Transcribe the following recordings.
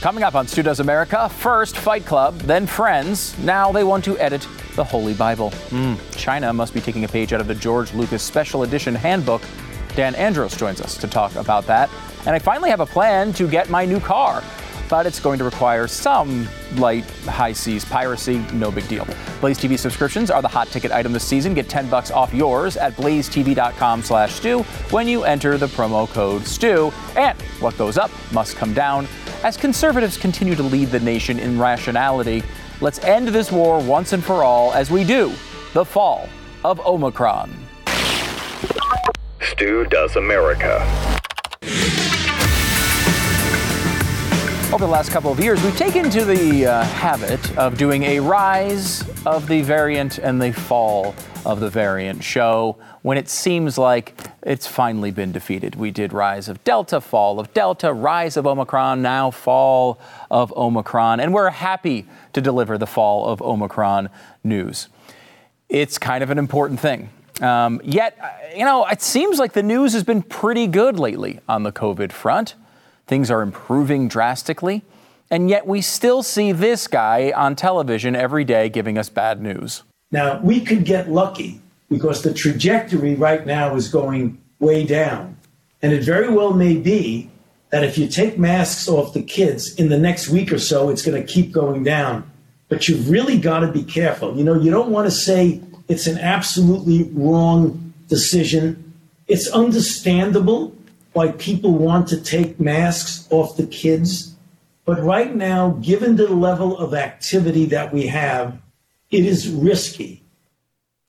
Coming up on Stu Does America, first Fight Club, then Friends. Now they want to edit the Holy Bible. Mm, China must be taking a page out of the George Lucas Special Edition Handbook. Dan Andros joins us to talk about that. And I finally have a plan to get my new car but it's going to require some light high seas piracy. No big deal. Blaze TV subscriptions are the hot ticket item this season. Get 10 bucks off yours at blazetv.com slash Stu when you enter the promo code Stu. And what goes up must come down. As conservatives continue to lead the nation in rationality, let's end this war once and for all as we do the fall of Omicron. Stu Does America. Over the last couple of years, we've taken to the uh, habit of doing a rise of the variant and the fall of the variant show when it seems like it's finally been defeated. We did rise of Delta, fall of Delta, rise of Omicron, now fall of Omicron, and we're happy to deliver the fall of Omicron news. It's kind of an important thing. Um, yet, uh, you know, it seems like the news has been pretty good lately on the COVID front. Things are improving drastically. And yet we still see this guy on television every day giving us bad news. Now, we could get lucky because the trajectory right now is going way down. And it very well may be that if you take masks off the kids in the next week or so, it's going to keep going down. But you've really got to be careful. You know, you don't want to say it's an absolutely wrong decision. It's understandable why people want to take masks off the kids. But right now, given the level of activity that we have, it is risky.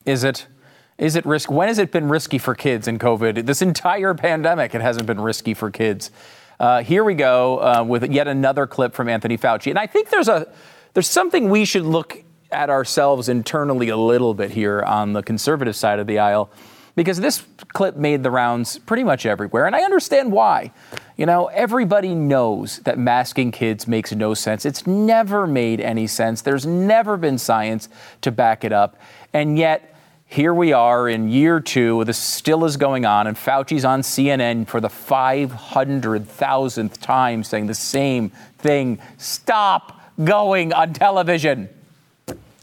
Is it? Is it risk? When has it been risky for kids in COVID? This entire pandemic, it hasn't been risky for kids. Uh, here we go uh, with yet another clip from Anthony Fauci, and I think there's a there's something we should look at ourselves internally a little bit here on the conservative side of the aisle because this clip made the rounds pretty much everywhere, and I understand why. You know, everybody knows that masking kids makes no sense. It's never made any sense. There's never been science to back it up. And yet, here we are in year two, this still is going on, and Fauci's on CNN for the 500,000th time saying the same thing. Stop going on television.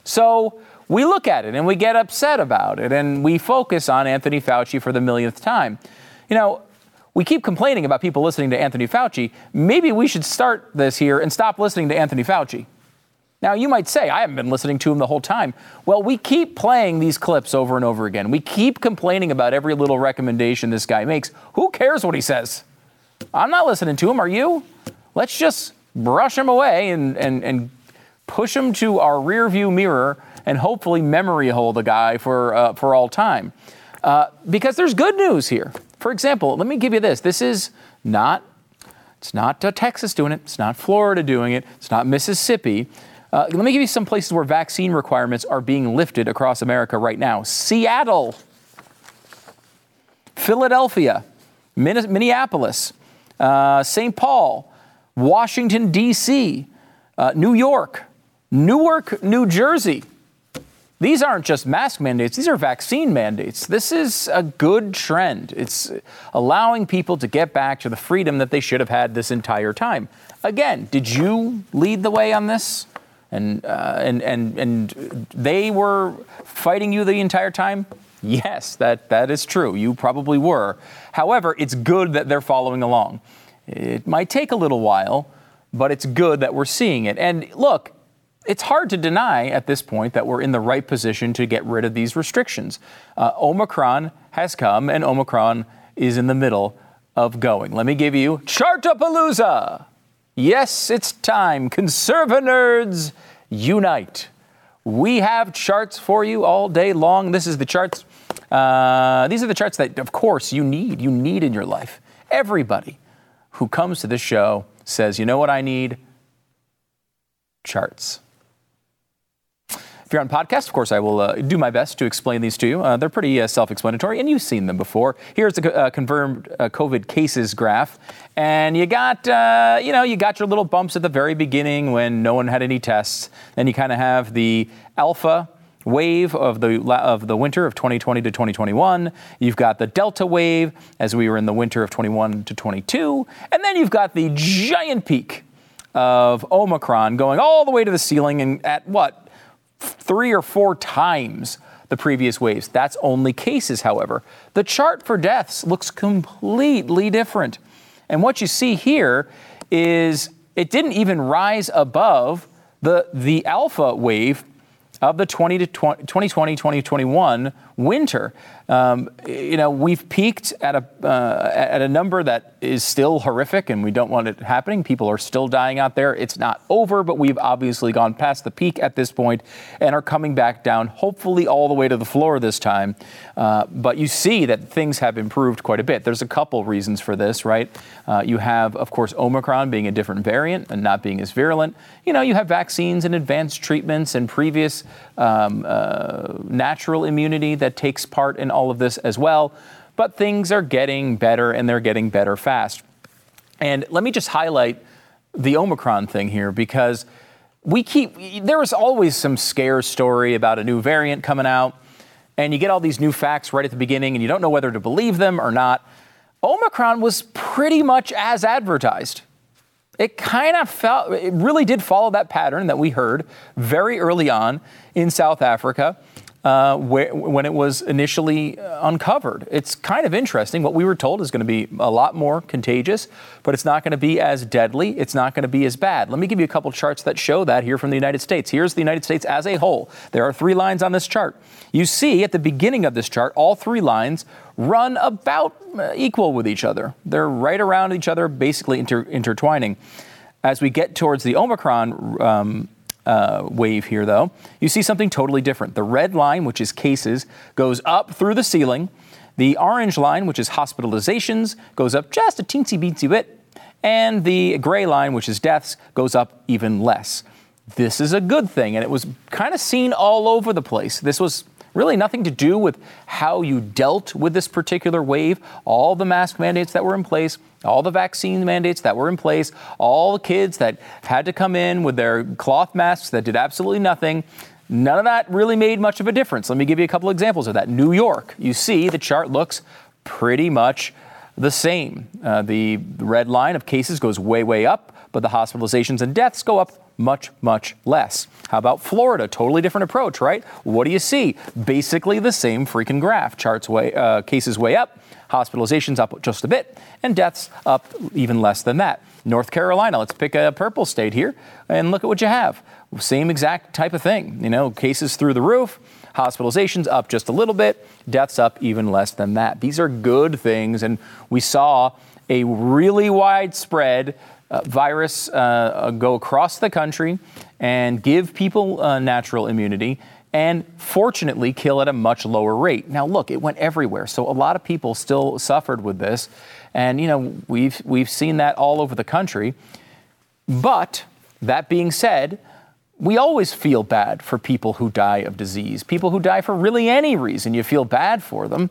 So, we look at it and we get upset about it and we focus on Anthony Fauci for the millionth time. You know, we keep complaining about people listening to Anthony Fauci. Maybe we should start this here and stop listening to Anthony Fauci. Now, you might say, I haven't been listening to him the whole time. Well, we keep playing these clips over and over again. We keep complaining about every little recommendation this guy makes. Who cares what he says? I'm not listening to him. Are you? Let's just brush him away and, and, and push him to our rear view mirror and hopefully memory hole the guy for, uh, for all time. Uh, because there's good news here. For example, let me give you this. This is not, it's not uh, Texas doing it. It's not Florida doing it. It's not Mississippi. Uh, let me give you some places where vaccine requirements are being lifted across America right now. Seattle, Philadelphia, Minneapolis, uh, St. Paul, Washington, D.C., uh, New York, Newark, New Jersey, these aren't just mask mandates, these are vaccine mandates. This is a good trend. It's allowing people to get back to the freedom that they should have had this entire time. Again, did you lead the way on this? And, uh, and, and, and they were fighting you the entire time? Yes, that, that is true. You probably were. However, it's good that they're following along. It might take a little while, but it's good that we're seeing it. And look, it's hard to deny at this point that we're in the right position to get rid of these restrictions. Uh, Omicron has come, and Omicron is in the middle of going. Let me give you Chartapalooza. Yes, it's time. Conserva nerds, unite. We have charts for you all day long. This is the charts. Uh, these are the charts that, of course, you need. You need in your life. Everybody who comes to this show says, you know what I need? Charts. If you're on podcast, of course, I will uh, do my best to explain these to you. Uh, they're pretty uh, self-explanatory, and you've seen them before. Here's the uh, confirmed uh, COVID cases graph, and you got, uh, you know, you got your little bumps at the very beginning when no one had any tests. Then you kind of have the alpha wave of the of the winter of 2020 to 2021. You've got the delta wave as we were in the winter of 21 to 22, and then you've got the giant peak of Omicron going all the way to the ceiling and at what? Three or four times the previous waves. That's only cases, however. The chart for deaths looks completely different. And what you see here is it didn't even rise above the, the alpha wave of the 20 to 20, 2020 2021 winter. Um, you know, we've peaked at a uh, at a number that is still horrific, and we don't want it happening. People are still dying out there. It's not over, but we've obviously gone past the peak at this point and are coming back down, hopefully all the way to the floor this time. Uh, but you see that things have improved quite a bit. There's a couple reasons for this, right? Uh, you have, of course, Omicron being a different variant and not being as virulent. You know, you have vaccines and advanced treatments and previous um, uh, natural immunity that takes part in all of this as well. But things are getting better and they're getting better fast. And let me just highlight the Omicron thing here because we keep, there is always some scare story about a new variant coming out, and you get all these new facts right at the beginning, and you don't know whether to believe them or not. Omicron was pretty much as advertised. It kind of felt, it really did follow that pattern that we heard very early on in South Africa uh, where, when it was initially uh, uncovered. It's kind of interesting. What we were told is going to be a lot more contagious, but it's not going to be as deadly. It's not going to be as bad. Let me give you a couple charts that show that here from the United States. Here's the United States as a whole. There are three lines on this chart. You see at the beginning of this chart, all three lines run about uh, equal with each other. They're right around each other, basically inter- intertwining. As we get towards the Omicron um, uh, wave here, though, you see something totally different. The red line, which is cases, goes up through the ceiling. The orange line, which is hospitalizations, goes up just a teensy beensy bit. And the gray line, which is deaths, goes up even less. This is a good thing, and it was kind of seen all over the place. This was really nothing to do with how you dealt with this particular wave. All the mask mandates that were in place, all the vaccine mandates that were in place, all the kids that had to come in with their cloth masks that did absolutely nothing. None of that really made much of a difference. Let me give you a couple examples of that. New York, you see the chart looks pretty much the same. Uh, the red line of cases goes way, way up, but the hospitalizations and deaths go up much, much less. How about Florida? Totally different approach, right? What do you see? Basically the same freaking graph. Charts way, uh, cases way up, hospitalizations up just a bit, and deaths up even less than that. North Carolina, let's pick a purple state here and look at what you have. Same exact type of thing. You know, cases through the roof, hospitalizations up just a little bit, deaths up even less than that. These are good things, and we saw a really widespread uh, virus uh, go across the country and give people uh, natural immunity and fortunately kill at a much lower rate. Now look, it went everywhere. So a lot of people still suffered with this and you know, we've we've seen that all over the country. But that being said, we always feel bad for people who die of disease, people who die for really any reason. You feel bad for them.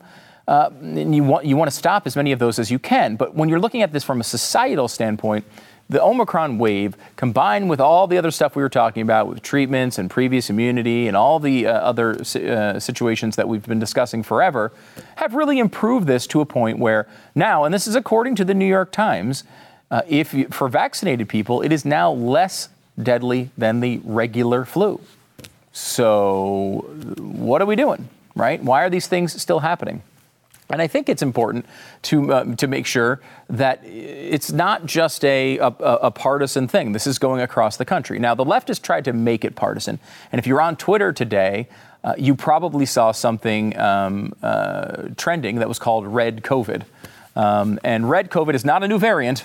Uh, you want, you want to stop as many of those as you can. But when you're looking at this from a societal standpoint, the Omicron wave, combined with all the other stuff we were talking about with treatments and previous immunity and all the uh, other uh, situations that we've been discussing forever, have really improved this to a point where now, and this is according to the New York Times, uh, if you, for vaccinated people, it is now less deadly than the regular flu. So, what are we doing, right? Why are these things still happening? And I think it's important to, uh, to make sure that it's not just a, a, a, partisan thing. This is going across the country. Now, the left has tried to make it partisan. And if you're on Twitter today, uh, you probably saw something um, uh, trending that was called Red COVID. Um, and Red COVID is not a new variant.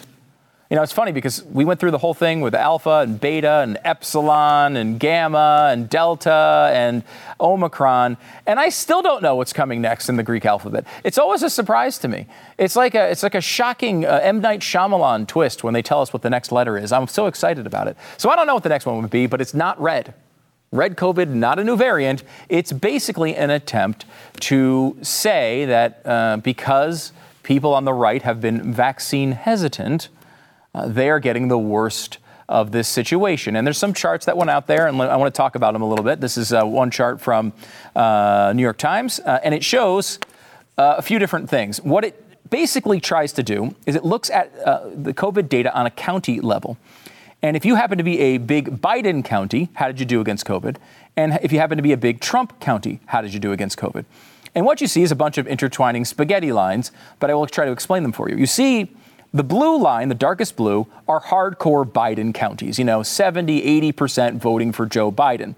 You know, it's funny because we went through the whole thing with alpha and beta and epsilon and gamma and delta and omicron, and I still don't know what's coming next in the Greek alphabet. It's always a surprise to me. It's like a it's like a shocking uh, M Night Shyamalan twist when they tell us what the next letter is. I'm so excited about it. So I don't know what the next one would be, but it's not red. Red COVID, not a new variant. It's basically an attempt to say that uh, because people on the right have been vaccine hesitant uh, they are getting the worst of this situation. And there's some charts that went out there, and I want to talk about them a little bit. This is uh, one chart from uh, New York Times, uh, and it shows uh, a few different things. What it basically tries to do is it looks at uh, the COVID data on a county level. And if you happen to be a big Biden county, how did you do against COVID? And if you happen to be a big Trump county, how did you do against COVID? And what you see is a bunch of intertwining spaghetti lines, but I will try to explain them for you. You see, the blue line, the darkest blue, are hardcore Biden counties, you know, 70, 80% voting for Joe Biden.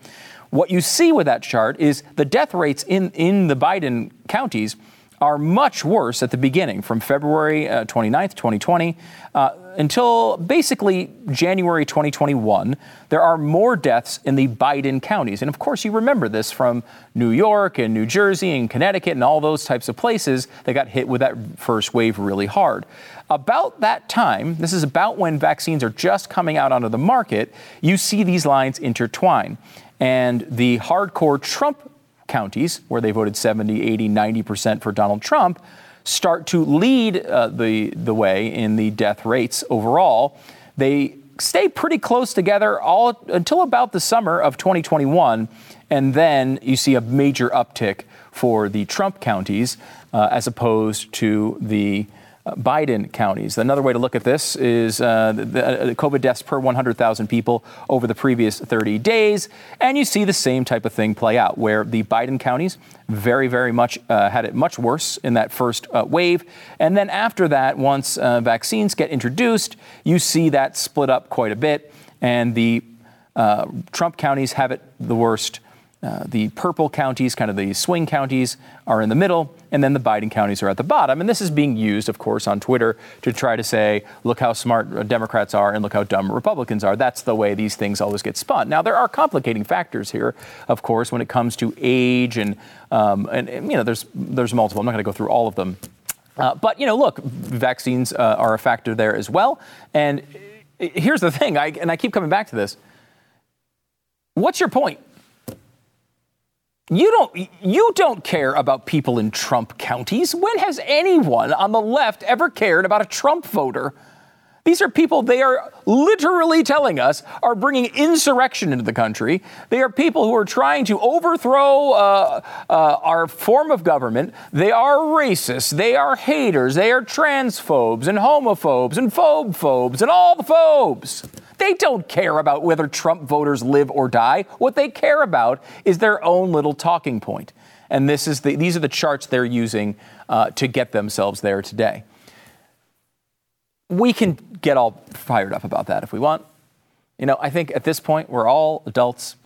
What you see with that chart is the death rates in, in the Biden counties are much worse at the beginning, from February uh, 29th, 2020, uh, until basically January 2021. There are more deaths in the Biden counties. And of course, you remember this from New York and New Jersey and Connecticut and all those types of places that got hit with that first wave really hard. About that time, this is about when vaccines are just coming out onto the market, you see these lines intertwine. And the hardcore Trump counties where they voted 70, 80, 90% for Donald Trump start to lead uh, the, the way in the death rates overall. They stay pretty close together all until about the summer of 2021. And then you see a major uptick for the Trump counties uh, as opposed to the Biden counties. Another way to look at this is uh, the, uh, COVID deaths per 100,000 people over the previous 30 days. And you see the same type of thing play out, where the Biden counties very, very much uh, had it much worse in that first uh, wave. And then after that, once uh, vaccines get introduced, you see that split up quite a bit. And the uh, Trump counties have it the worst uh, the purple counties, kind of the swing counties, are in the middle, and then the Biden counties are at the bottom. And this is being used, of course, on Twitter to try to say, look how smart Democrats are and look how dumb Republicans are. That's the way these things always get spun. Now, there are complicating factors here, of course, when it comes to age and, um, and, you know, there's, there's multiple. I'm not going to go through all of them. Uh, but, you know, look, vaccines uh, are a factor there as well. And here's the thing, I, and I keep coming back to this. What's your point? You don't you don't care about people in Trump counties. When has anyone on the left ever cared about a Trump voter? These are people they are literally telling us are bringing insurrection into the country. They are people who are trying to overthrow uh, uh, our form of government. They are racists. They are haters. They are transphobes and homophobes and phobe phobes and all the phobes. They don't care about whether Trump voters live or die. What they care about is their own little talking point. And this is the, these are the charts they're using uh, to get themselves there today. We can get all fired up about that if we want. You know, I think at this point, we're all adults.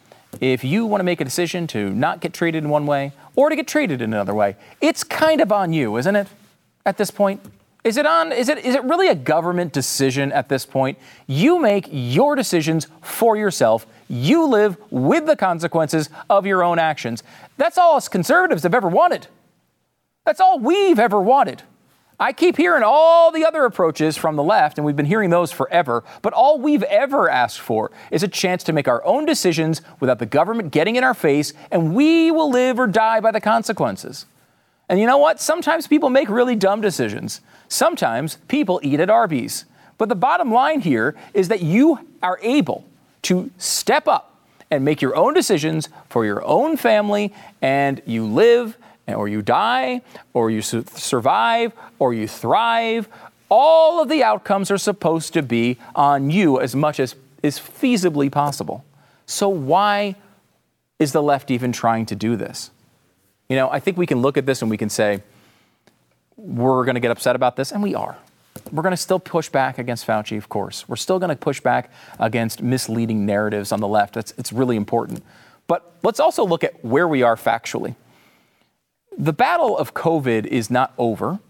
If you want to make a decision to not get treated in one way or to get treated in another way, it's kind of on you, isn't it? At this point, is it on is it is it really a government decision at this point? You make your decisions for yourself. You live with the consequences of your own actions. That's all us conservatives have ever wanted. That's all we've ever wanted. I keep hearing all the other approaches from the left, and we've been hearing those forever, but all we've ever asked for is a chance to make our own decisions without the government getting in our face, and we will live or die by the consequences. And you know what? Sometimes people make really dumb decisions. Sometimes people eat at Arby's. But the bottom line here is that you are able to step up and make your own decisions for your own family, and you live or you die, or you su- survive, or you thrive. All of the outcomes are supposed to be on you as much as is feasibly possible. So, why is the left even trying to do this? You know, I think we can look at this and we can say, we're going to get upset about this, and we are. We're going to still push back against Fauci, of course. We're still going to push back against misleading narratives on the left. It's, it's really important. But let's also look at where we are factually. The battle of COVID is not over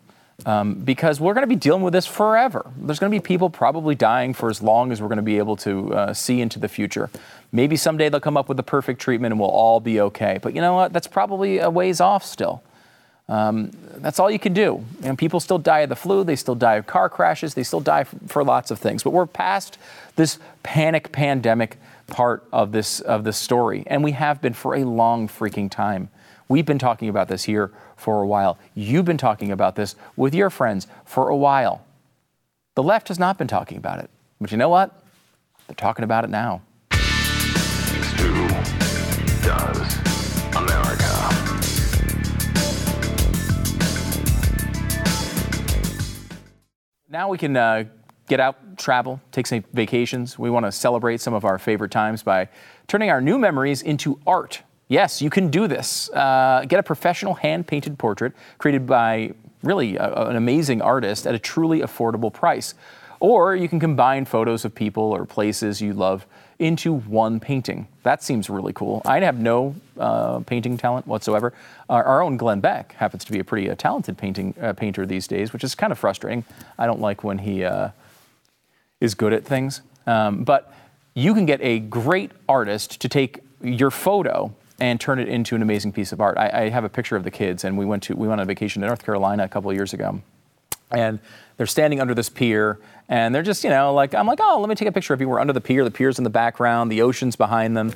um, because we're going to be dealing with this forever. There's going to be people probably dying for as long as we're going to be able to uh, see into the future. Maybe someday they'll come up with the perfect treatment and we'll all be okay. But you know what? That's probably a ways off still. Um, that's all you can do. And people still die of the flu, they still die of car crashes, they still die for, for lots of things. But we're past this panic pandemic part of this of this story, and we have been for a long freaking time. We've been talking about this here for a while. You've been talking about this with your friends for a while. The left has not been talking about it. But you know what? They're talking about it now. Now we can uh, get out, travel, take some vacations. We want to celebrate some of our favorite times by turning our new memories into art. Yes, you can do this. Uh, get a professional hand painted portrait created by really a, an amazing artist at a truly affordable price. Or you can combine photos of people or places you love into one painting. That seems really cool. I have no uh, painting talent whatsoever. Our, our, own Glenn Beck happens to be a pretty uh, talented painting uh, painter these days, which is kind of frustrating. I don't like when he uh, is good at things. Um, but you can get a great artist to take your photo and turn it into an amazing piece of art. I, I, have a picture of the kids, and we went to we went on a vacation to North Carolina a couple of years ago, and they're standing under this pier, and they're just you know like I'm like oh let me take a picture of you. We're under the pier, the pier's in the background, the ocean's behind them,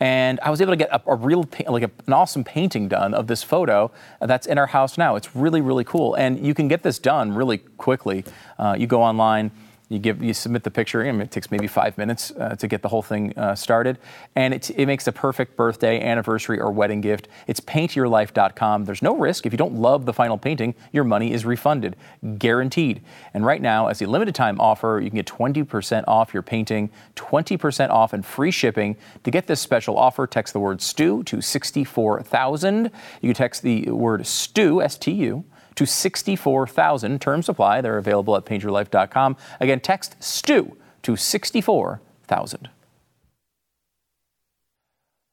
and I was able to get a, a real like a, an awesome painting done of this photo that's in our house now. It's really really cool, and you can get this done really quickly. Uh, you go online you give, you submit the picture, and it takes maybe five minutes uh, to get the whole thing uh, started, and it, it makes a perfect birthday, anniversary, or wedding gift. It's paintyourlife.com. There's no risk. If you don't love the final painting, your money is refunded, guaranteed. And right now, as a limited time offer, you can get 20% off your painting, 20% off, and free shipping. To get this special offer, text the word STU to 64000. You can text the word STU, S T U to 64,000. Terms apply. They're available at paintyourlife.com. Again, text STU to 64,000.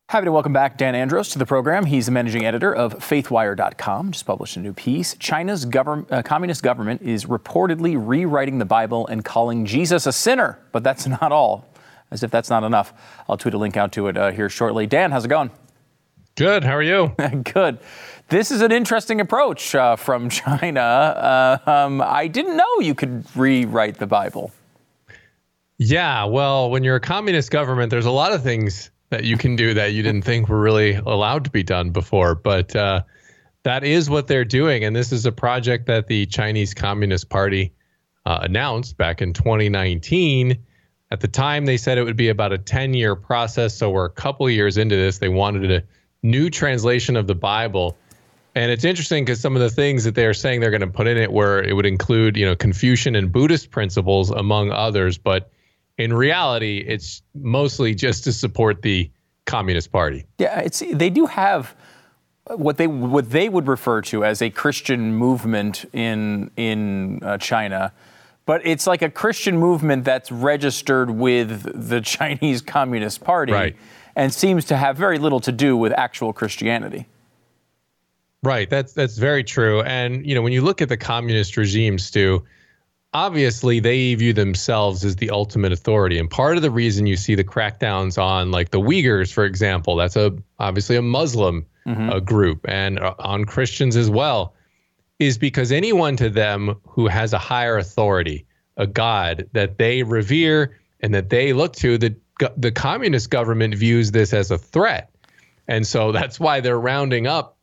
Happy to welcome back Dan Andros to the program. He's the managing editor of FaithWire.com. Just published a new piece. China's govern- uh, communist government is reportedly rewriting the Bible and calling Jesus a sinner. But that's not all. As if that's not enough. I'll tweet a link out to it uh, here shortly. Dan, how's it going? Good. How are you? Good. This is an interesting approach uh, from China. Uh, um, I didn't know you could rewrite the Bible. Yeah, well, when you're a communist government, there's a lot of things that you can do that you didn't think were really allowed to be done before. But uh, that is what they're doing. And this is a project that the Chinese Communist Party uh, announced back in 2019. At the time, they said it would be about a 10 year process. So we're a couple years into this. They wanted a new translation of the Bible and it's interesting because some of the things that they're saying they're going to put in it, where it would include, you know, Confucian and Buddhist principles, among others. But in reality, it's mostly just to support the Communist Party. Yeah, it's they do have what they what they would refer to as a Christian movement in in uh, China. But it's like a Christian movement that's registered with the Chinese Communist Party right. and seems to have very little to do with actual Christianity. Right. That's that's very true. And you know, when you look at the communist regime, Stu, obviously they view themselves as the ultimate authority. And part of the reason you see the crackdowns on like the Uyghurs, for example, that's a obviously a Muslim mm-hmm. uh, group, and uh, on Christians as well, is because anyone to them who has a higher authority, a god that they revere and that they look to, the the communist government views this as a threat. And so that's why they're rounding up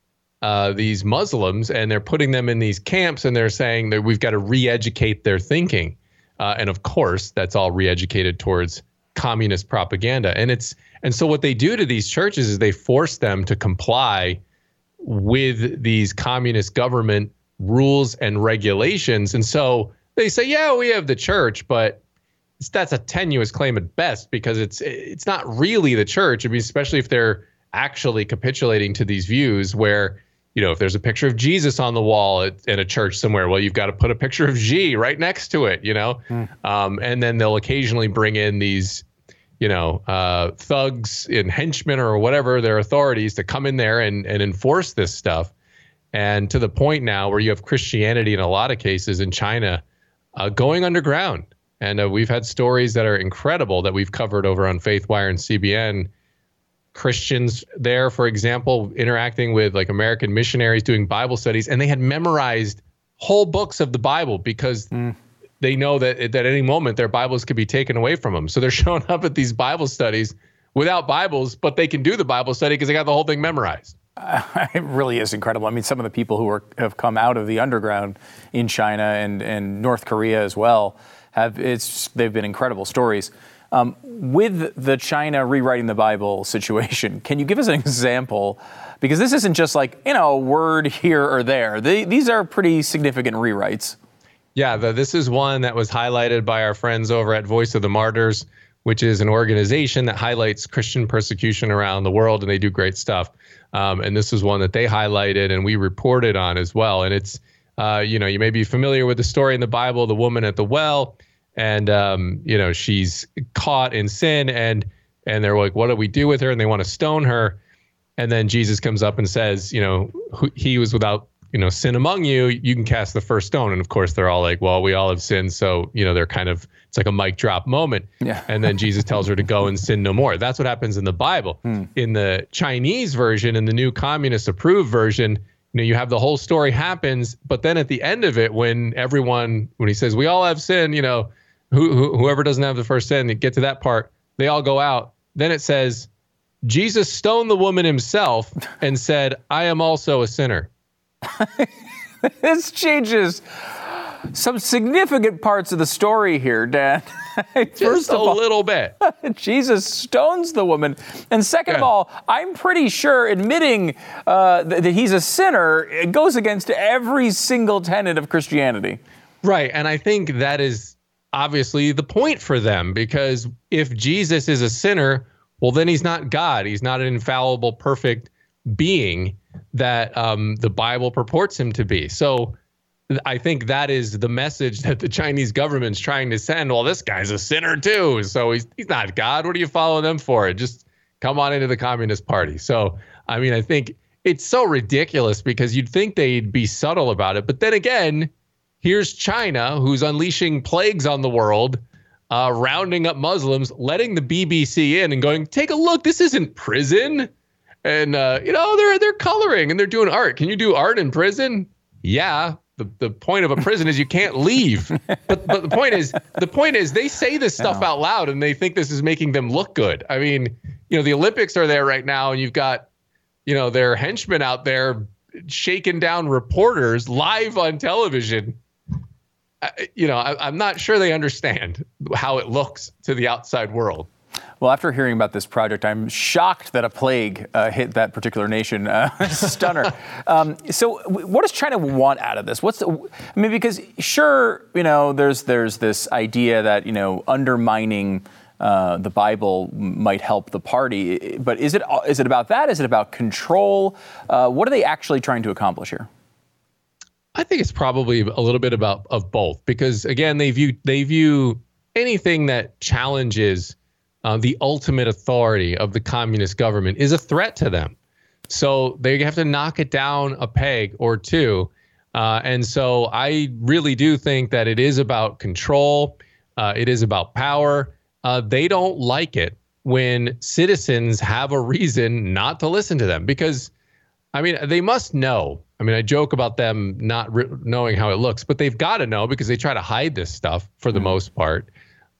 uh, these Muslims and they're putting them in these camps and they're saying that we've got to re-educate their thinking. Uh, and of course, that's all re-educated towards communist propaganda. And it's and so what they do to these churches is they force them to comply with these communist government rules and regulations. And so they say, yeah, we have the church, but that's a tenuous claim at best because it's it's not really the church. I mean, especially if they're actually capitulating to these views where you know, if there's a picture of Jesus on the wall at, in a church somewhere, well, you've got to put a picture of Xi right next to it, you know? Mm. Um, and then they'll occasionally bring in these, you know, uh, thugs and henchmen or whatever, their authorities to come in there and, and enforce this stuff. And to the point now where you have Christianity in a lot of cases in China uh, going underground. And uh, we've had stories that are incredible that we've covered over on FaithWire and CBN Christians there, for example, interacting with like American missionaries doing Bible studies, and they had memorized whole books of the Bible because mm. they know that at any moment their Bibles could be taken away from them. So they're showing up at these Bible studies without Bibles, but they can do the Bible study because they got the whole thing memorized. Uh, it really is incredible. I mean, some of the people who are, have come out of the underground in China and, and North Korea as well have it's they've been incredible stories. Um, with the China rewriting the Bible situation, can you give us an example? Because this isn't just like, you know, a word here or there. They, these are pretty significant rewrites. Yeah, the, this is one that was highlighted by our friends over at Voice of the Martyrs, which is an organization that highlights Christian persecution around the world, and they do great stuff. Um, and this is one that they highlighted and we reported on as well. And it's, uh, you know, you may be familiar with the story in the Bible, the woman at the well, and um, you know she's caught in sin, and and they're like, what do we do with her? And they want to stone her. And then Jesus comes up and says, you know, he was without you know sin among you you can cast the first stone and of course they're all like well we all have sinned so you know they're kind of it's like a mic drop moment yeah. and then jesus tells her to go and sin no more that's what happens in the bible hmm. in the chinese version in the new communist approved version you know you have the whole story happens but then at the end of it when everyone when he says we all have sin you know who, who, whoever doesn't have the first sin get to that part they all go out then it says jesus stoned the woman himself and said i am also a sinner this changes some significant parts of the story here, Dan. First of all, a little bit. Jesus stones the woman. And second yeah. of all, I'm pretty sure admitting uh, that he's a sinner it goes against every single tenet of Christianity. Right. And I think that is obviously the point for them because if Jesus is a sinner, well, then he's not God. He's not an infallible, perfect being that um, the Bible purports him to be. So I think that is the message that the Chinese government's trying to send. Well, this guy's a sinner too, so he's he's not God. What are you following them for? Just come on into the Communist Party. So I mean, I think it's so ridiculous because you'd think they'd be subtle about it, but then again, here's China who's unleashing plagues on the world. Uh, rounding up Muslims, letting the BBC in and going, take a look, this isn't prison and uh, you know they're they're coloring and they're doing art. Can you do art in prison? Yeah. The, the point of a prison is you can't leave. But but the point is the point is they say this stuff out loud and they think this is making them look good. I mean, you know, the Olympics are there right now and you've got, you know, their henchmen out there shaking down reporters live on television. You know, I, I'm not sure they understand how it looks to the outside world. Well, after hearing about this project, I'm shocked that a plague uh, hit that particular nation. Uh, stunner. um, so, what does China want out of this? What's the, I mean, because sure, you know, there's there's this idea that you know undermining. Uh, the Bible might help the party, but is it is it about that? Is it about control? Uh, what are they actually trying to accomplish here? I think it's probably a little bit about of both, because again, they view they view anything that challenges uh, the ultimate authority of the communist government is a threat to them. So they have to knock it down a peg or two. Uh, and so I really do think that it is about control, uh, it is about power. Uh, they don't like it when citizens have a reason not to listen to them because, I mean, they must know. I mean, I joke about them not re- knowing how it looks, but they've got to know because they try to hide this stuff for the mm-hmm. most part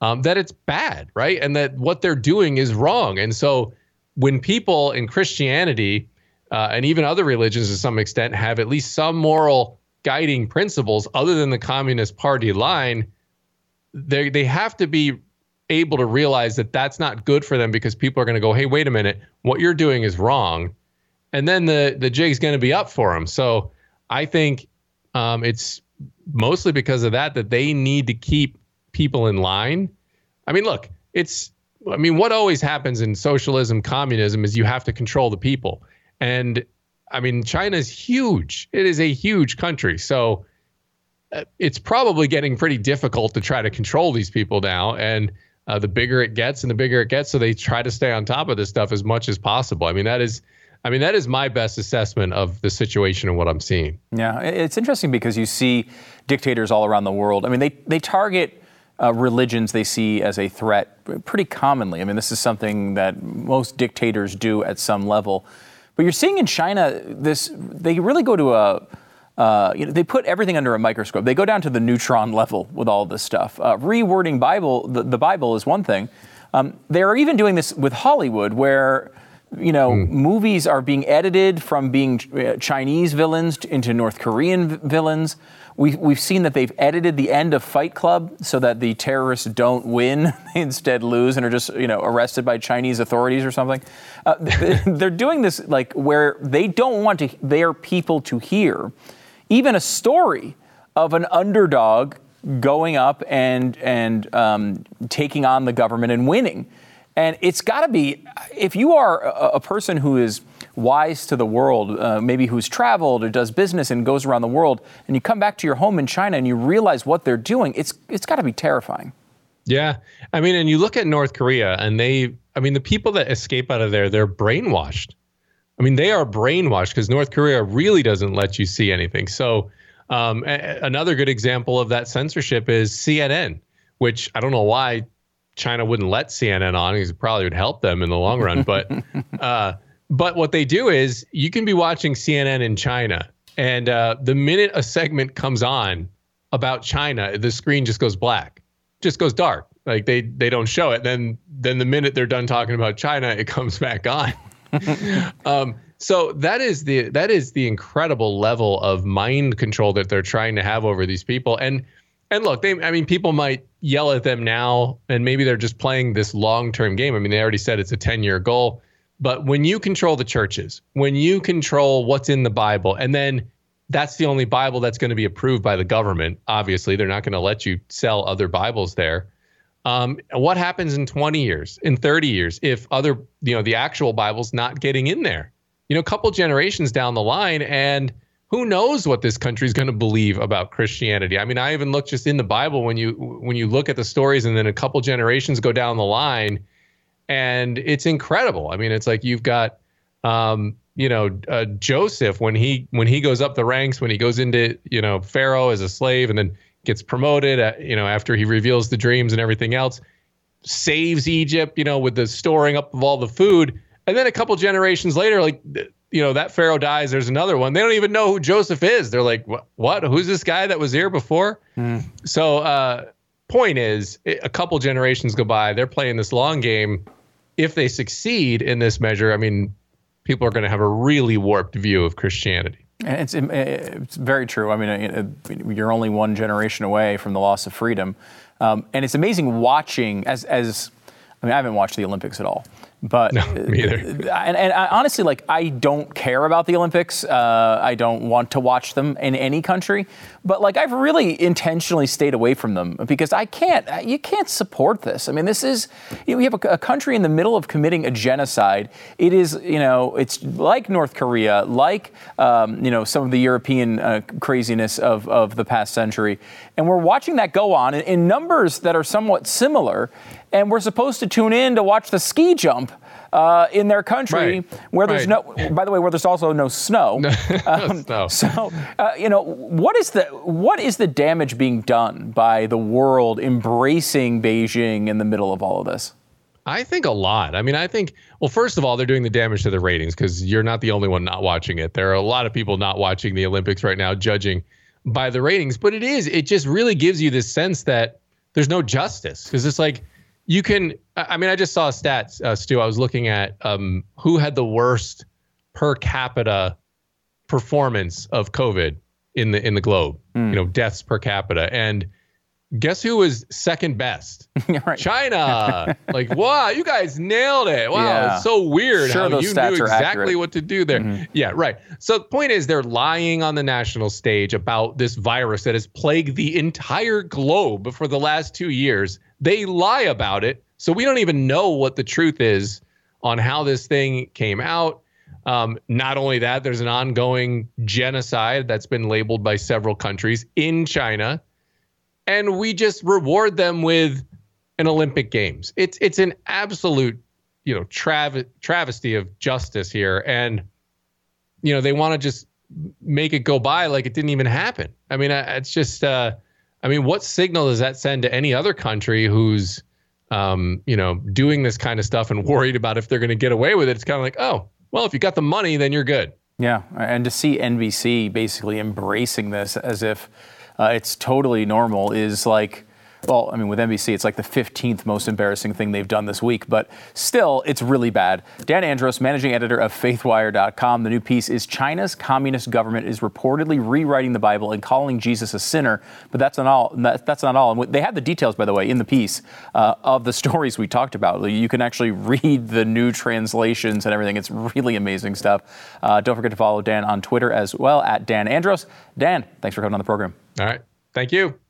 um, that it's bad, right? And that what they're doing is wrong. And so when people in Christianity uh, and even other religions to some extent have at least some moral guiding principles other than the Communist Party line, they they have to be able to realize that that's not good for them because people are going to go, hey, wait a minute, what you're doing is wrong, and then the the jig's going to be up for them. So I think um, it's mostly because of that that they need to keep people in line. I mean, look, it's I mean, what always happens in socialism, communism is you have to control the people. And I mean, China is huge. It is a huge country. So uh, it's probably getting pretty difficult to try to control these people now. And uh, the bigger it gets and the bigger it gets, so they try to stay on top of this stuff as much as possible. I mean, that is. I mean, that is my best assessment of the situation and what I'm seeing. Yeah, it's interesting because you see dictators all around the world. I mean, they, they target uh, religions they see as a threat pretty commonly. I mean, this is something that most dictators do at some level. But you're seeing in China this, they really go to a, uh, you know, they put everything under a microscope. They go down to the neutron level with all this stuff. Uh, rewording Bible, the, the, Bible is one thing. Um, they are even doing this with Hollywood, where you know mm. movies are being edited from being uh, Chinese villains into North Korean villains. We, we've seen that they've edited the end of Fight Club so that the terrorists don't win, they instead lose and are just you know arrested by Chinese authorities or something. Uh, they're doing this like where they don't want to, their people to hear even a story of an underdog going up and and um, taking on the government and winning. And it's got to be if you are a, a, person who is wise to the world, uh, maybe who's traveled or does business and goes around the world, and you come back to your home in China and you realize what they're doing, it's it's got to be terrifying. Yeah, I mean, and you look at North Korea, and they, I mean, the people that escape out of there, they're brainwashed. I mean, they are brainwashed because North Korea really doesn't let you see anything. So um, a- another good example of that censorship is CNN, which I don't know why China wouldn't let CNN on because it probably would help them in the long run. But uh, but what they do is you can be watching CNN in China, and uh, the minute a segment comes on about China, the screen just goes black, just goes dark. Like they they don't show it. Then then the minute they're done talking about China, it comes back on. um, so that is the that is the incredible level of mind control that they're trying to have over these people. And and look, they I mean people might yell at them now and maybe they're just playing this long-term game. I mean, they already said it's a 10-year goal. But when you control the churches, when you control what's in the Bible, and then that's the only Bible that's going to be approved by the government, obviously, they're not going to let you sell other Bibles there. Um, what happens in 20 years, in 30 years, if other, you know, the actual Bible's not getting in there? you know, a couple generations down the line, and who knows what this country is going to believe about Christianity? I mean, I even look just in the Bible when you when you look at the stories, and then a couple generations go down the line, and it's incredible. I mean, it's like you've got, um, you know, uh, Joseph when he when he goes up the ranks, when he goes into you know Pharaoh as a slave, and then gets promoted, uh, you know, after he reveals the dreams and everything else, saves Egypt, you know, with the storing up of all the food and then a couple generations later, like you know, that pharaoh dies. There's another one. They don't even know who Joseph is. They're like, what? what? Who's this guy that was here before? Mm. So, uh, point is, a couple generations go by. They're playing this long game. If they succeed in this measure, I mean, people are going to have a really warped view of Christianity. It's, it's very true. I mean, you're only one generation away from the loss of freedom, um, and it's amazing watching as as. I mean, I haven't watched the Olympics at all, but no, me either. And, and I, honestly, like I don't care about the Olympics. Uh, I don't want to watch them in any country. But like I've really intentionally stayed away from them because I can't. You can't support this. I mean, this is you know, we have a, a, country in the middle of committing a genocide. It is you know it's like North Korea, like um, you know some of the European uh, craziness of of the past century, and we're watching that go on in, in numbers that are somewhat similar and we're supposed to tune in to watch the ski jump uh, in their country right. where there's right. no by the way where there's also no snow no, um, no. so uh, you know what is the what is the damage being done by the world embracing beijing in the middle of all of this I think a lot. I mean, I think, well, first of all, they're doing the damage to the ratings because you're not the only one not watching it. There are a lot of people not watching the Olympics right now, judging by the ratings. But it is, it just really gives you this sense that there's no justice because it's like, you can. I mean, I just saw stats, uh, Stu. I was looking at um, who had the worst per capita performance of COVID in the in the globe. Mm. You know, deaths per capita, and guess who was second best? right. China. like, wow, you guys nailed it. Wow, yeah. it's so weird sure, how you knew exactly what to do there. Mm-hmm. Yeah, right. So the point is, they're lying on the national stage about this virus that has plagued the entire globe for the last two years. They lie about it. So we don't even know what the truth is on how this thing came out. Um, not only that, there's an ongoing genocide that's been labeled by several countries in China, and we just reward them with an Olympic Games. It's it's an absolute, you know, trav- travesty of justice here, and you know they want to just make it go by like it didn't even happen. I mean, it's just. Uh, I mean, what signal does that send to any other country who's, um, you know, doing this kind of stuff and worried about if they're going to get away with it? It's kind of like, oh, well, if you got the money, then you're good. Yeah, and to see NBC basically embracing this as if uh, it's totally normal is like well, I mean, with NBC, it's like the 15th most embarrassing thing they've done this week, but still, it's really bad. Dan Andros, managing editor of FaithWire.com. The new piece is China's communist government is reportedly rewriting the Bible and calling Jesus a sinner, but that's not all. that's not all. And they have the details, by the way, in the piece uh, of the stories we talked about. You can actually read the new translations and everything. It's really amazing stuff. Uh, don't forget to follow Dan on Twitter as well at Dan Andros. Dan, thanks for coming on the program. All right. Thank you.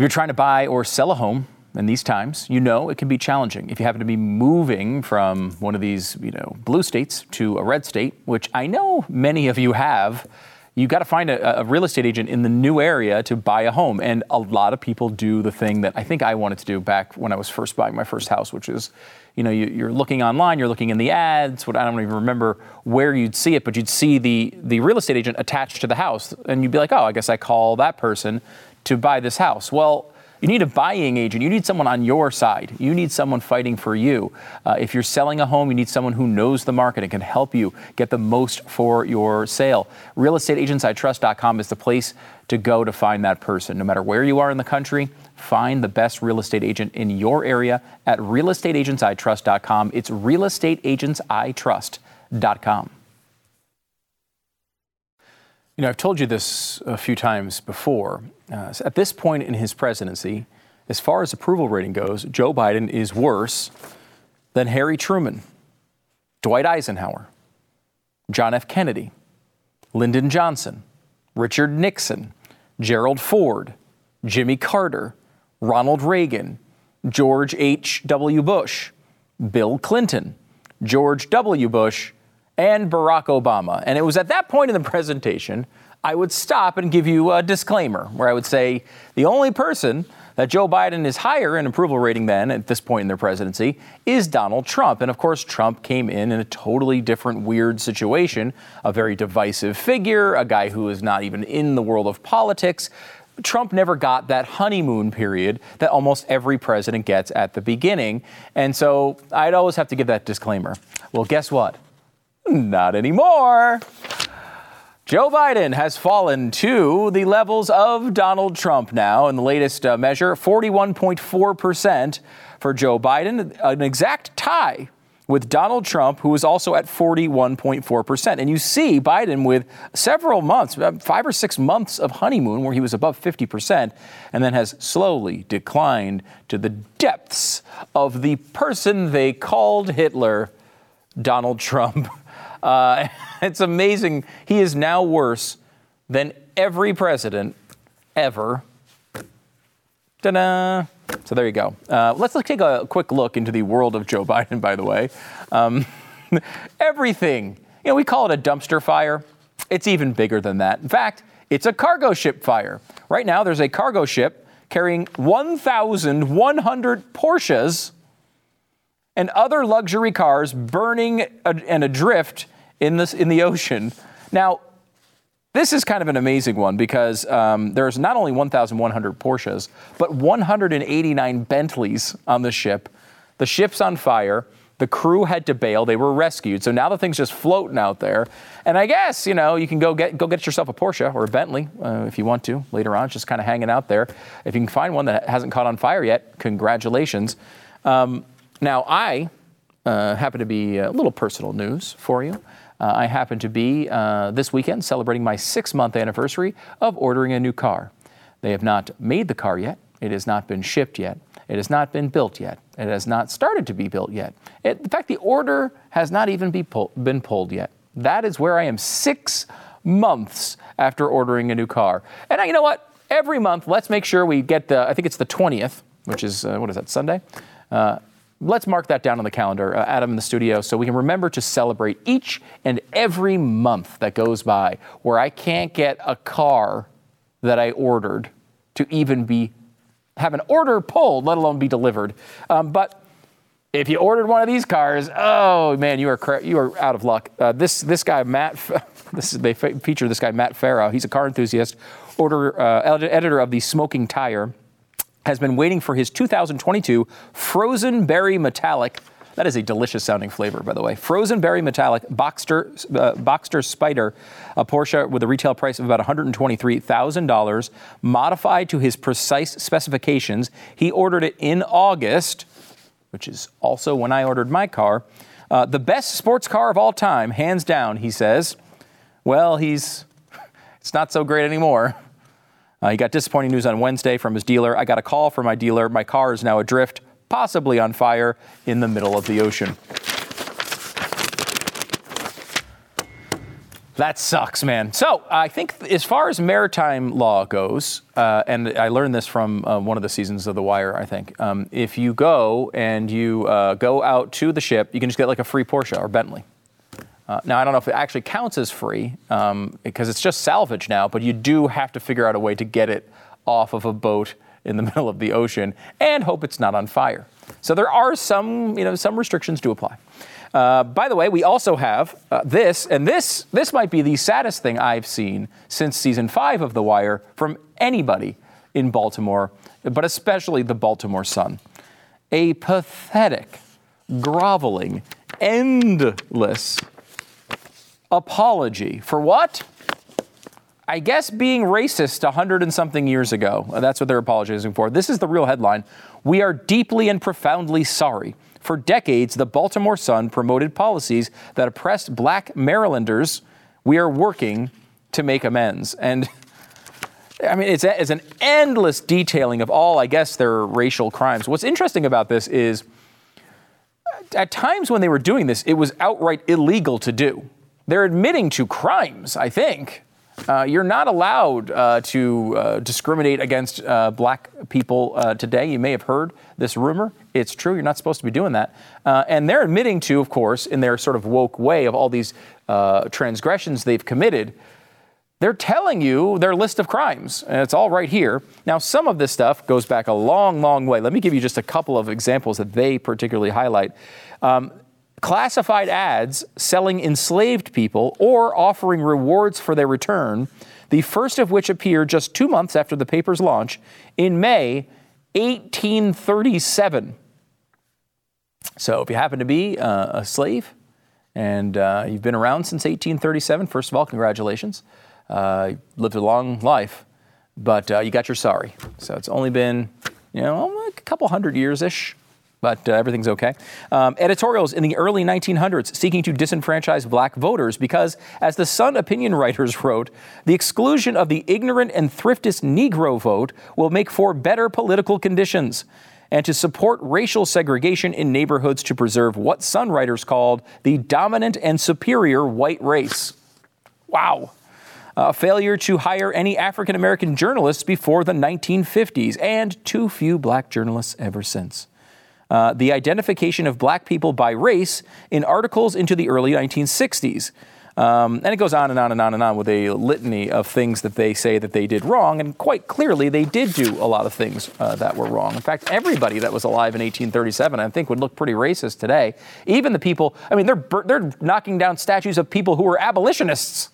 You're trying to buy or sell a home in these times, you know it can be challenging. If you happen to be moving from one of these, you know, blue states to a red state, which I know many of you have, you got to find a, a, real estate agent in the new area to buy a home. And a lot of people do the thing that I think I wanted to do back when I was first buying my first house, which is, you know, you, are looking online, you're looking in the ads. What I don't even remember where you'd see it, but you'd see the the real estate agent attached to the house, and you'd be like, oh, I guess I call that person to buy this house. Well you need a buying agent. You need someone on your side. You need someone fighting for you. Uh, if you're selling a home, you need someone who knows the market and can help you get the most for your sale. RealestateAgentsITrust.com is the place to go to find that person. No matter where you are in the country, find the best real estate agent in your area at realestateagentsitrust.com. It's realestateagentsitrust.com. You know, I've told you this a few times before. Uh, at this point in his presidency, as far as approval rating goes, Joe Biden is worse than Harry Truman, Dwight Eisenhower, John F. Kennedy, Lyndon Johnson, Richard Nixon, Gerald Ford, Jimmy Carter, Ronald Reagan, George H.W. Bush, Bill Clinton, George W. Bush, and Barack Obama. And it was at that point in the presentation I would stop and give you a disclaimer where I would say the only person that Joe Biden is higher in approval rating than at this point in their presidency is Donald Trump. And of course, Trump came in in a totally different, weird situation, a very divisive figure, a guy who is not even in the world of politics. Trump never got that honeymoon period that almost every president gets at the beginning. And so I'd always have to give that disclaimer. Well, guess what? Not anymore. Joe Biden has fallen to the levels of Donald Trump now in the latest uh, measure 41.4% for Joe Biden, an exact tie with Donald Trump, who is also at 41.4%. And you see Biden with several months, five or six months of honeymoon where he was above 50%, and then has slowly declined to the depths of the person they called Hitler, Donald Trump. Uh, it's amazing. He is now worse than every president ever. Ta-da! So there you go. Uh, let's, take a quick look into the world of Joe Biden, by the way. Um, everything. You know, we call it a dumpster fire. It's even bigger than that. In fact, it's a cargo ship fire. Right now, there's a cargo ship carrying 1,100 Porsches and other luxury cars burning and adrift in, this, in the ocean. Now, this is kind of an amazing one because um, there's not only 1,100 Porsches, but 189 Bentleys on the ship. The ship's on fire. The crew had to bail. They were rescued. So now the thing's just floating out there. And I guess, you know, you can go get, go get yourself a Porsche or a Bentley uh, if you want to later on. It's just kind of hanging out there. If you can find one that hasn't caught on fire yet, congratulations. Um, now, I uh, happen to be a little personal news for you. Uh, I happen to be uh, this weekend celebrating my six month anniversary of ordering a new car. They have not made the car yet, it has not been shipped yet, it has not been built yet, it has not started to be built yet. It, in fact, the order has not even be pull, been pulled yet. That is where I am six months after ordering a new car. And I, you know what? Every month, let's make sure we get the, I think it's the 20th, which is, uh, what is that, Sunday? Let's mark that down on the calendar, uh, Adam in the studio, so we can remember to celebrate each and every month that goes by where I can't get a car that I ordered to even be have an order pulled, let alone be delivered. Um, but if you ordered one of these cars, oh man, you are you are out of luck. Uh, this this guy Matt, this is, they feature this guy Matt Farah. He's a car enthusiast, order uh, editor of the Smoking Tire has been waiting for his 2022 Frozen Berry Metallic. That is a delicious sounding flavor, by the way. Frozen Berry Metallic Boxster, uh, Boxster Spyder, a Porsche with a retail price of about $123,000, modified to his precise specifications. He ordered it in August, which is also when I ordered my car. Uh, the best sports car of all time, hands down, he says. Well, he's, it's not so great anymore. Uh, he got disappointing news on Wednesday from his dealer. I got a call from my dealer. My car is now adrift, possibly on fire in the middle of the ocean. That sucks, man. So I think as far as maritime law goes, uh, and I learned this from uh, one of the seasons of The Wire. I think um, if you go and you uh, go out to the ship, you can just get like a free Porsche or Bentley. Uh, now I don't know if it actually counts as free um, because it's just salvage now, but you do have to figure out a way to get it off of a boat in the middle of the ocean and hope it's not on fire. So there are some, you know, some restrictions do apply. Uh, by the way, we also have uh, this, and this this might be the saddest thing I've seen since season five of The Wire from anybody in Baltimore, but especially the Baltimore Sun. A pathetic, groveling, endless apology for what? I guess being racist a hundred and something years ago. That's what they're apologizing for. This is the real headline. We are deeply and profoundly sorry. For decades, the Baltimore Sun promoted policies that oppressed black Marylanders. We are working to make amends. And I mean, it's, a, it's an endless detailing of all, I guess, their racial crimes. What's interesting about this is at times when they were doing this, it was outright illegal to do. They're admitting to crimes, I think, uh, you're not allowed uh, to uh, discriminate against uh, black people uh, today. You may have heard this rumor. It's true. You're not supposed to be doing that. Uh, and they're admitting to, of course, in their sort of woke way of all these transgressions they've committed. They're telling you their list of crimes, and it's all right here. Now, some of this stuff goes back a long, long way. Let me give you just a couple of examples that they particularly highlight. Um, classified ads selling enslaved people or offering rewards for their return, the first of which appeared just two months after the paper's launch in May 1837. So, if you happen to be uh, a slave and uh, you've been around since 1837, first of all, congratulations. Uh, lived a long life, but uh, you got your sorry. So, it's only been, you know, a couple hundred years ish but uh, everything's okay. Um, editorials in the early 1900s seeking to disenfranchise black voters because, as the Sun opinion writers wrote, the exclusion of the ignorant and thriftest Negro vote will make for better political conditions. And to support racial segregation in neighborhoods to preserve what Sun writers called the dominant and superior white race. Wow. A failure to hire any African American journalists before the 1950s, and too few black journalists ever since. Uh, the identification of black people by race in articles into the early 1960s. Um, and it goes on and on and on and on with a litany of things that they say that they did wrong. And quite clearly, they did do a lot of things uh, that were wrong. In fact, everybody that was alive in 1837, I think, would look pretty racist today. Even the people, I mean, they're, they're knocking down statues of people who were abolitionists.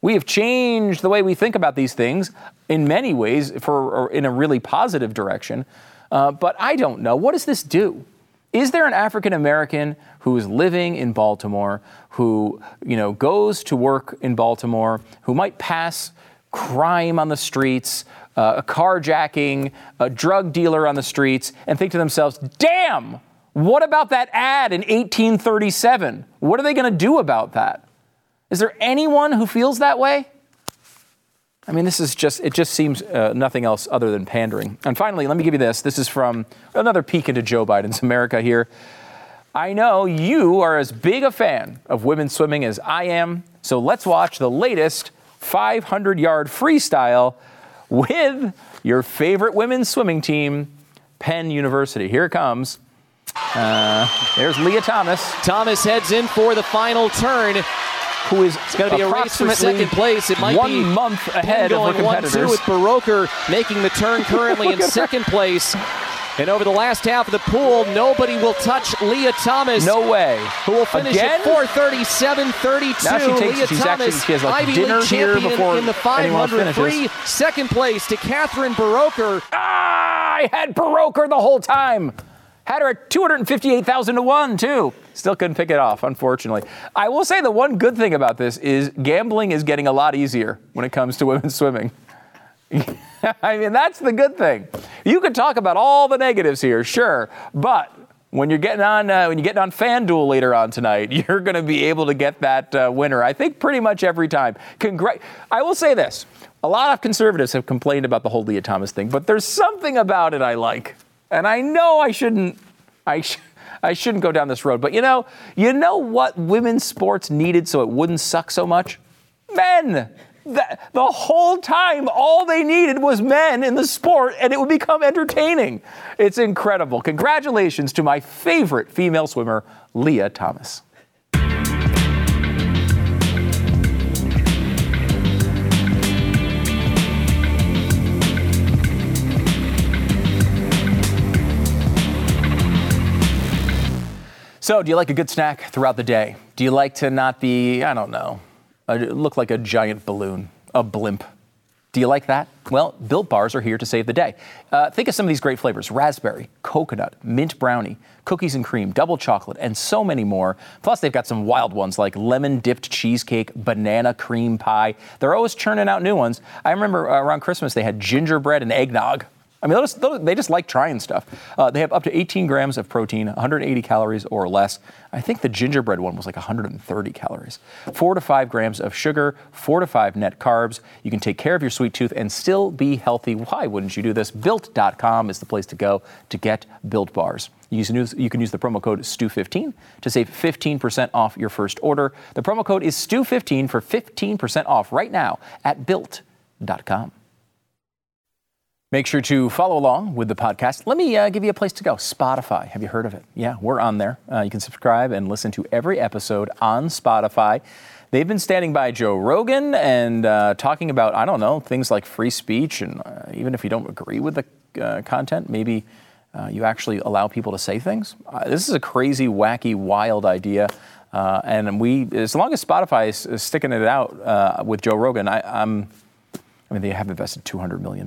We have changed the way we think about these things in many ways for in a really positive direction. Uh, but I don't know. What does this do? Is there an African American who is living in Baltimore, who you know goes to work in Baltimore, who might pass crime on the streets, uh, a carjacking, a drug dealer on the streets, and think to themselves, "Damn! What about that ad in 1837? What are they going to do about that?" Is there anyone who feels that way? I mean, this is just, it just seems uh, nothing else other than pandering. And finally, let me give you this. This is from another peek into Joe Biden's America here. I know you are as big a fan of women swimming as I am, so let's watch the latest 500 yard freestyle with your favorite women's swimming team, Penn University. Here it comes. Uh, there's Lia Thomas. Thomas heads in for the final turn who is it's going to be a race for second place. It might be one be month ahead of her competitors. One, two with Buroker making the turn currently in second place. And over the last half of the pool, nobody will touch Lia Thomas. No way. Who will finish Again? at 437.32. Now she takes, Lia she's Thomas, actually, she like Ivy League champion before in the anyone 500 free. Second place to Catherine Buroker. Ah, I had Buroker the whole time. Had her at 258,000 to 1, too. Still couldn't pick it off, unfortunately. I will say the one good thing about this is gambling is getting a lot easier when it comes to women's swimming. I mean, that's the good thing. You could talk about all the negatives here, sure, but when you're getting on uh, when you're getting on FanDuel later on tonight, you're going to be able to get that uh, winner. I think pretty much every time. Congra- I will say this: a lot of conservatives have complained about the whole Lia Thomas thing, but there's something about it I like, and I know I shouldn't. I. Sh- I shouldn't go down this road. But you know, you know what women's sports needed so it wouldn't suck so much? Men. The, the whole time, all they needed was men in the sport, and it would become entertaining. It's incredible. Congratulations to my favorite female swimmer, Lia Thomas. So, do you like a good snack throughout the day? Do you like to not be, I don't know, look like a giant balloon, a blimp? Do you like that? Well, Built Bars are here to save the day. Uh, think of some of these great flavors raspberry, coconut, mint brownie, cookies and cream, double chocolate, and so many more. Plus, they've got some wild ones like lemon dipped cheesecake, banana cream pie. They're always churning out new ones. I remember around Christmas they had gingerbread and eggnog. I mean, just, they just like trying stuff. Uh, they have up to 18 grams of protein, 180 calories or less. I think the gingerbread one was like 130 calories. Four to five grams of sugar, four to five net carbs. You can take care of your sweet tooth and still be healthy. Why wouldn't you do this? Built.com is the place to go to get Built Bars. You can, use, you can use the promo code STU15 to save 15% off your first order. The promo code is STU15 for 15% off right now at Built.com. Make sure to follow along with the podcast. Let me uh, give you a place to go Spotify. Have you heard of it? Yeah, we're on there. Uh, you can subscribe and listen to every episode on Spotify. They've been standing by Joe Rogan and uh, talking about, I don't know, things like free speech. And uh, even if you don't agree with the uh, content, maybe uh, you actually allow people to say things. this is a crazy, wacky, wild idea. and we, as long as Spotify is, is sticking it out with Joe Rogan, I, I'm I mean, they have invested $200 million.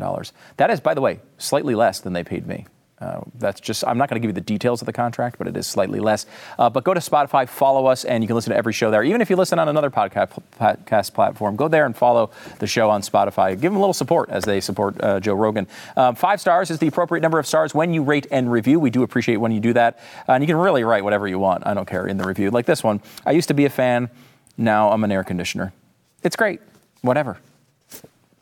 That is, by the way, slightly less than they paid me. Uh, that's just, I'm not going to give you the details of the contract, but it is slightly less. Uh, but go to Spotify, follow us, and you can listen to every show there. Even if you listen on another podcast, podcast platform, go there and follow the show on Spotify. Give them a little support as they support uh, Joe Rogan. Um, five stars is the appropriate number of stars when you rate and review. We do appreciate when you do that. And you can really write whatever you want. I don't care in the review. Like this one I used to be a fan, now I'm an air conditioner. It's great. Whatever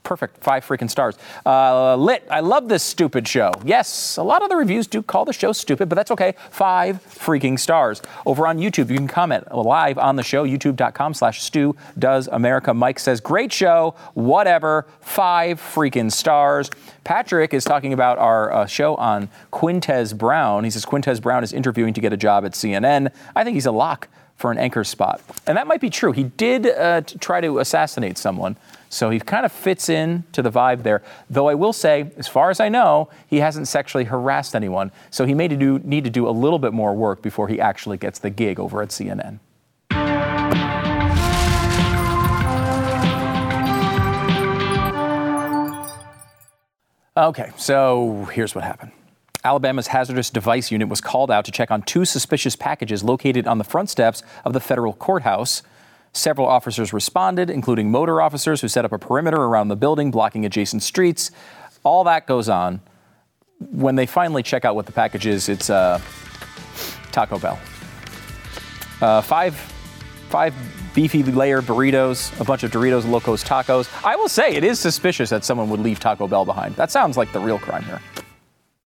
perfect. Five freaking stars. Uh, lit. I love this stupid show. Yes, a lot of the reviews do call the show stupid, but that's okay. Five freaking stars. Over on YouTube, you can comment live on the show, youtube.com slash Stu Does America. Mike says, great show, whatever. Five freaking stars. Patrick is talking about our uh, show on Quintez Brown. He says Quintez Brown is interviewing to get a job at CNN. I think he's a lock for an anchor spot. And that might be true. He did uh, try to assassinate someone. So he kind of fits in to the vibe there. Though I will say, as far as I know, he hasn't sexually harassed anyone. So he may do, need to do a little bit more work before he actually gets the gig over at CNN. Okay, so here's what happened. Alabama's hazardous device unit was called out to check on two suspicious packages located on the front steps of the federal courthouse. Several officers responded, including motor officers who set up a perimeter around the building, blocking adjacent streets. All that goes on. When they finally check out what the package is, it's uh, Taco Bell. Uh, five, five beefy layer burritos, a bunch of Doritos Locos tacos. I will say it is suspicious that someone would leave Taco Bell behind. That sounds like the real crime here.